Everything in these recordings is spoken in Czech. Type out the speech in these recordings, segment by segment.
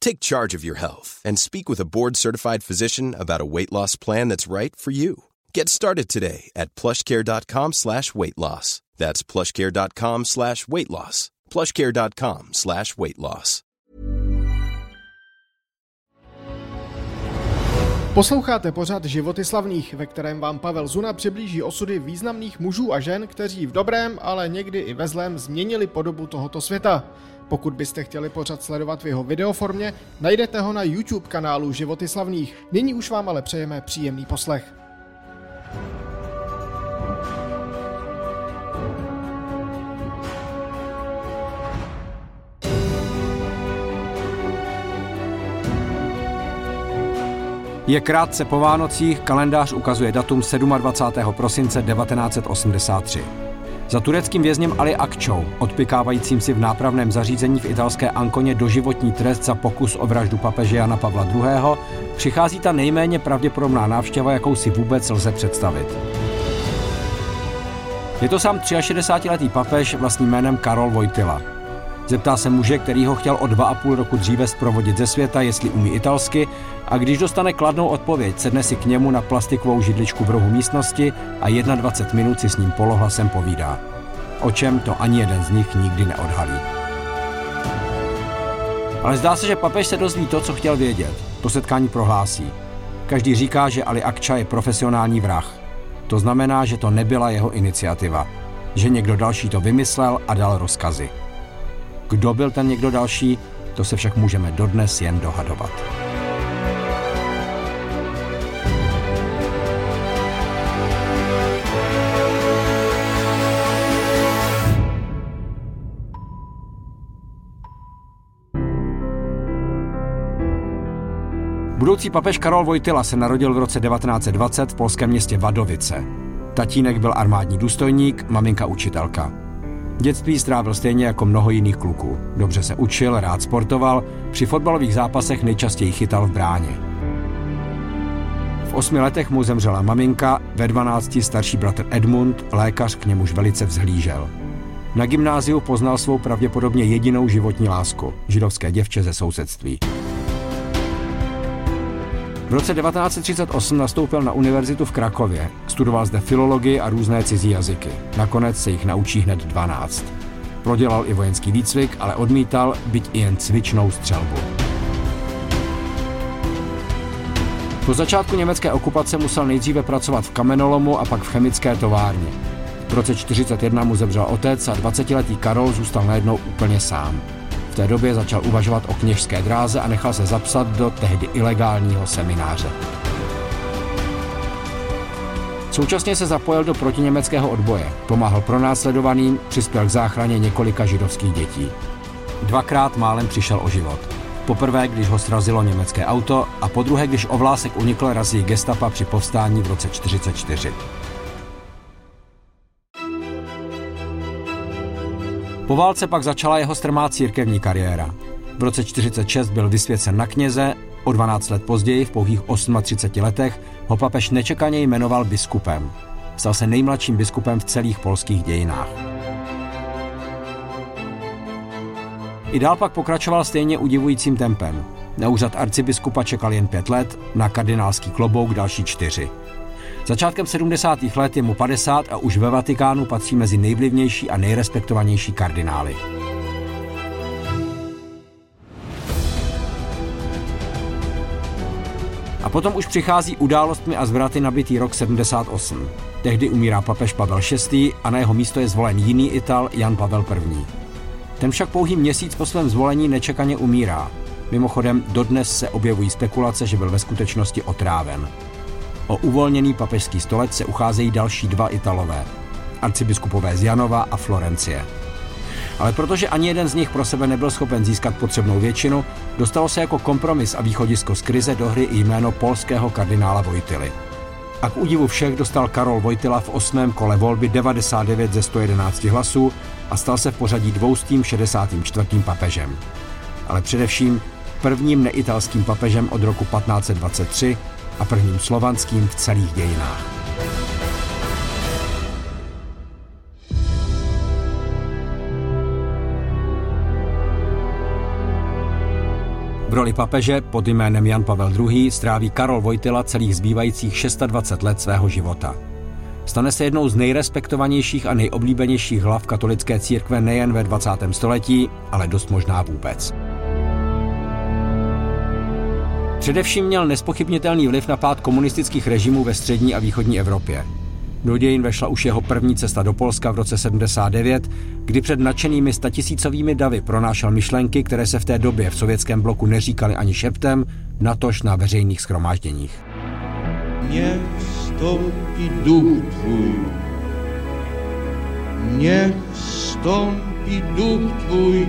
Take charge of your health and speak with a board-certified physician about a weight loss plan that's right for you. Get started today at plushcare.com slash weight loss. That's plushcare.com slash weight loss. plushcare.com slash weight loss. Posloucháte pořád Životy slavných, ve kterém vám Pavel Zuna přiblíží osudy významných mužů a žen, kteří v dobrém, ale někdy i ve zlém změnili podobu tohoto světa. Pokud byste chtěli pořád sledovat v jeho videoformě, najdete ho na YouTube kanálu Životy slavných. Nyní už vám ale přejeme příjemný poslech. Je krátce po Vánocích, kalendář ukazuje datum 27. prosince 1983. Za tureckým vězněm Ali Akčou, odpikávajícím si v nápravném zařízení v italské Ankoně doživotní trest za pokus o vraždu papeže Jana Pavla II., přichází ta nejméně pravděpodobná návštěva, jakou si vůbec lze představit. Je to sám 63-letý papež vlastním jménem Karol Vojtila. Zeptá se muže, který ho chtěl o dva a půl roku dříve zprovodit ze světa, jestli umí italsky, a když dostane kladnou odpověď, sedne si k němu na plastikovou židličku v rohu místnosti a 21 minut si s ním polohlasem povídá. O čem to ani jeden z nich nikdy neodhalí. Ale zdá se, že papež se dozví to, co chtěl vědět. To setkání prohlásí. Každý říká, že Ali Akča je profesionální vrah. To znamená, že to nebyla jeho iniciativa. Že někdo další to vymyslel a dal rozkazy. Kdo byl ten někdo další, to se však můžeme dodnes jen dohadovat. Budoucí papež Karol Vojtila se narodil v roce 1920 v polském městě Vadovice. Tatínek byl armádní důstojník, maminka učitelka. Dětství strávil stejně jako mnoho jiných kluků. Dobře se učil, rád sportoval, při fotbalových zápasech nejčastěji chytal v bráně. V osmi letech mu zemřela maminka, ve dvanácti starší bratr Edmund, lékař k němuž velice vzhlížel. Na gymnáziu poznal svou pravděpodobně jedinou životní lásku, židovské děvče ze sousedství. V roce 1938 nastoupil na univerzitu v Krakově. Studoval zde filologii a různé cizí jazyky. Nakonec se jich naučí hned 12. Prodělal i vojenský výcvik, ale odmítal byť i jen cvičnou střelbu. Po začátku německé okupace musel nejdříve pracovat v kamenolomu a pak v chemické továrně. V roce 1941 mu zemřel otec a 20-letý Karol zůstal najednou úplně sám té době začal uvažovat o kněžské dráze a nechal se zapsat do tehdy ilegálního semináře. Současně se zapojil do protiněmeckého odboje, pomáhal pronásledovaným, přispěl k záchraně několika židovských dětí. Dvakrát málem přišel o život. Poprvé, když ho srazilo německé auto a po druhé, když ovlásek unikl razí gestapa při povstání v roce 1944. Po válce pak začala jeho strmá církevní kariéra. V roce 46 byl vysvěcen na kněze, O 12 let později, v pouhých 38 letech, ho papež nečekaně jmenoval biskupem. Stal se nejmladším biskupem v celých polských dějinách. I dál pak pokračoval stejně udivujícím tempem. Na úřad arcibiskupa čekal jen pět let, na kardinálský klobouk další čtyři. Začátkem 70. let je mu 50 a už ve Vatikánu patří mezi nejvlivnější a nejrespektovanější kardinály. A potom už přichází událostmi a zvraty nabitý rok 78. Tehdy umírá papež Pavel VI. a na jeho místo je zvolen jiný Ital Jan Pavel I. Ten však pouhý měsíc po svém zvolení nečekaně umírá. Mimochodem, dodnes se objevují spekulace, že byl ve skutečnosti otráven. O uvolněný papežský stolec se ucházejí další dva Italové, arcibiskupové z Janova a Florencie. Ale protože ani jeden z nich pro sebe nebyl schopen získat potřebnou většinu, dostalo se jako kompromis a východisko z krize do hry i jméno polského kardinála Vojtily. A k údivu všech dostal Karol Vojtila v osmém kole volby 99 ze 111 hlasů a stal se v pořadí 264. papežem. Ale především prvním neitalským papežem od roku 1523 a prvním slovanským v celých dějinách. V roli papeže pod jménem Jan Pavel II. stráví Karol Vojtila celých zbývajících 26 let svého života. Stane se jednou z nejrespektovanějších a nejoblíbenějších hlav katolické církve nejen ve 20. století, ale dost možná vůbec. Především měl nespochybnitelný vliv na pád komunistických režimů ve střední a východní Evropě. Do dějin vešla už jeho první cesta do Polska v roce 79, kdy před nadšenými statisícovými davy pronášel myšlenky, které se v té době v sovětském bloku neříkali ani šeptem, natož na veřejných schromážděních. Niech stąpi duch Twój. Niech stąpi duch Twój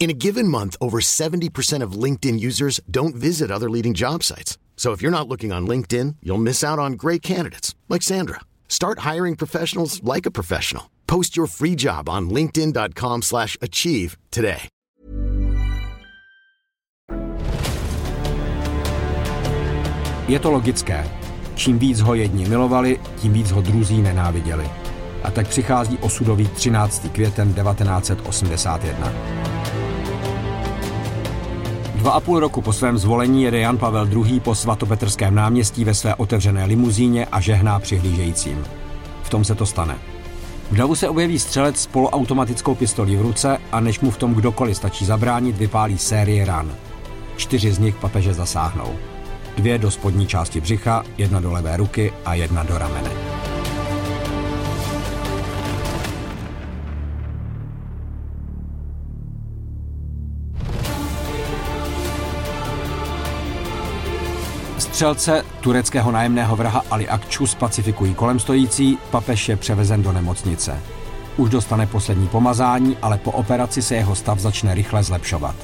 In a given month, over 70% of LinkedIn users don't visit other leading job sites. So if you're not looking on LinkedIn, you'll miss out on great candidates like Sandra. Start hiring professionals like a professional. Post your free job on linkedin.com/achieve today. Je to logické. Čím víc ho jedni milovali, tím víc ho druzí nenáviděli. A tak přichází osudový 13. květen 1981. Dva a půl roku po svém zvolení jede Jan Pavel II. po svatopetrském náměstí ve své otevřené limuzíně a žehná přihlížejícím. V tom se to stane. V davu se objeví střelec s poloautomatickou pistolí v ruce a než mu v tom kdokoliv stačí zabránit, vypálí série ran. Čtyři z nich papeže zasáhnou. Dvě do spodní části břicha, jedna do levé ruky a jedna do ramene. Střelce tureckého nájemného vraha Ali Akču spacifikují kolem stojící, papež je převezen do nemocnice. Už dostane poslední pomazání, ale po operaci se jeho stav začne rychle zlepšovat.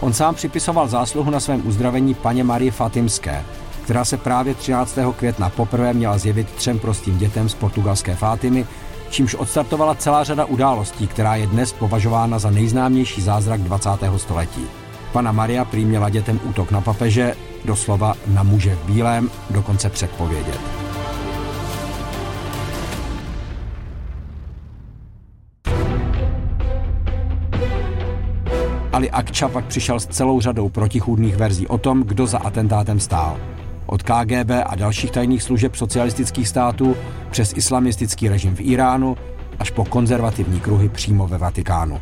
On sám připisoval zásluhu na svém uzdravení paně Marie Fatimské, která se právě 13. května poprvé měla zjevit třem prostým dětem z portugalské Fátimy, čímž odstartovala celá řada událostí, která je dnes považována za nejznámější zázrak 20. století. Pana Maria prý měla dětem útok na papeže, doslova na muže v bílém, dokonce předpovědět. Ali Akča pak přišel s celou řadou protichůdných verzí o tom, kdo za atentátem stál. Od KGB a dalších tajných služeb socialistických států přes islamistický režim v Iránu až po konzervativní kruhy přímo ve Vatikánu.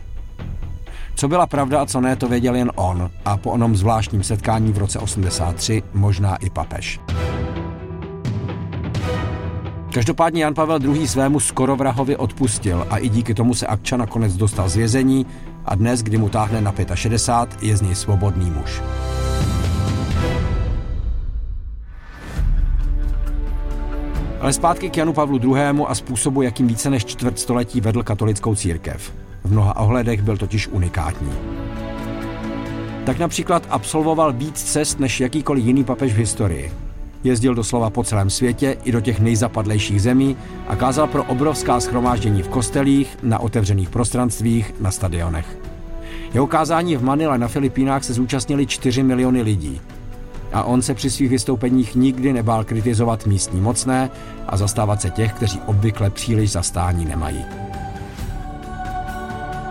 Co byla pravda a co ne, to věděl jen on a po onom zvláštním setkání v roce 83 možná i papež. Každopádně Jan Pavel II. svému skoro vrahovi odpustil a i díky tomu se Akča nakonec dostal z vězení a dnes, kdy mu táhne na 65, je z něj svobodný muž. Ale zpátky k Janu Pavlu II. a způsobu, jakým více než čtvrt století vedl katolickou církev. V mnoha ohledech byl totiž unikátní. Tak například absolvoval víc cest než jakýkoliv jiný papež v historii. Jezdil doslova po celém světě i do těch nejzapadlejších zemí a kázal pro obrovská schromáždění v kostelích, na otevřených prostranstvích, na stadionech. Jeho kázání v Manile na Filipínách se zúčastnili 4 miliony lidí. A on se při svých vystoupeních nikdy nebál kritizovat místní mocné a zastávat se těch, kteří obvykle příliš zastání nemají.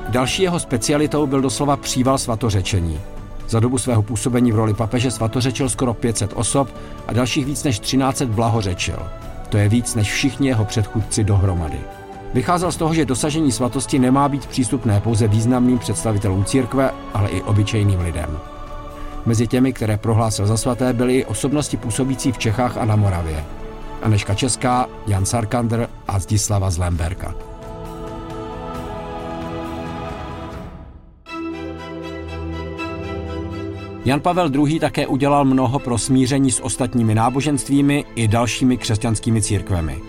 Další jeho specialitou byl doslova příval svatořečení. Za dobu svého působení v roli papeže svatořečil skoro 500 osob a dalších víc než 1300 blahořečil. To je víc než všichni jeho předchůdci dohromady. Vycházel z toho, že dosažení svatosti nemá být přístupné pouze významným představitelům církve, ale i obyčejným lidem. Mezi těmi, které prohlásil za svaté, byly osobnosti působící v Čechách a na Moravě. Aneška Česká, Jan Sarkander a Zdislava Zlemberka. Jan Pavel II. také udělal mnoho pro smíření s ostatními náboženstvími i dalšími křesťanskými církvemi.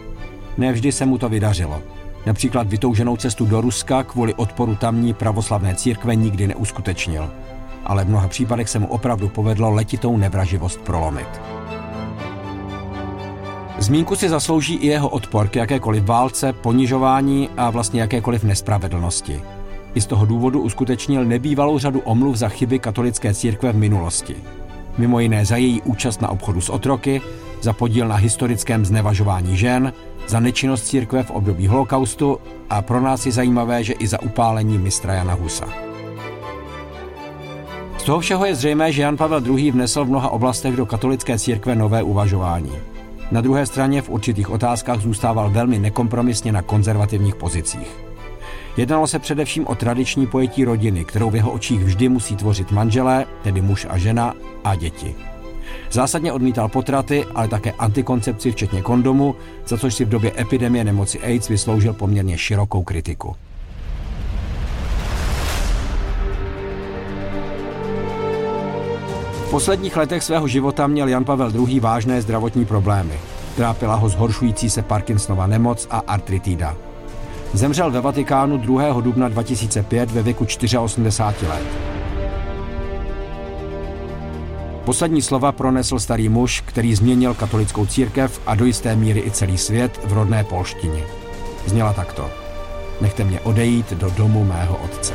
Nevždy se mu to vydařilo. Například vytouženou cestu do Ruska kvůli odporu tamní pravoslavné církve nikdy neuskutečnil. Ale v mnoha případech se mu opravdu povedlo letitou nevraživost prolomit. Zmínku si zaslouží i jeho odpor k jakékoliv válce, ponižování a vlastně jakékoliv nespravedlnosti. I z toho důvodu uskutečnil nebývalou řadu omluv za chyby katolické církve v minulosti. Mimo jiné za její účast na obchodu s otroky, za podíl na historickém znevažování žen, za nečinnost církve v období holokaustu a pro nás je zajímavé, že i za upálení mistra Jana Husa. Toho všeho je zřejmé, že Jan Pavel II. vnesl v mnoha oblastech do katolické církve nové uvažování. Na druhé straně v určitých otázkách zůstával velmi nekompromisně na konzervativních pozicích. Jednalo se především o tradiční pojetí rodiny, kterou v jeho očích vždy musí tvořit manželé, tedy muž a žena a děti. Zásadně odmítal potraty, ale také antikoncepci, včetně kondomu, za což si v době epidemie nemoci AIDS vysloužil poměrně širokou kritiku. V posledních letech svého života měl Jan Pavel II. vážné zdravotní problémy. Trápila ho zhoršující se Parkinsonova nemoc a artritída. Zemřel ve Vatikánu 2. dubna 2005 ve věku 84 let. Poslední slova pronesl starý muž, který změnil katolickou církev a do jisté míry i celý svět v rodné polštině. Zněla takto. Nechte mě odejít do domu mého otce.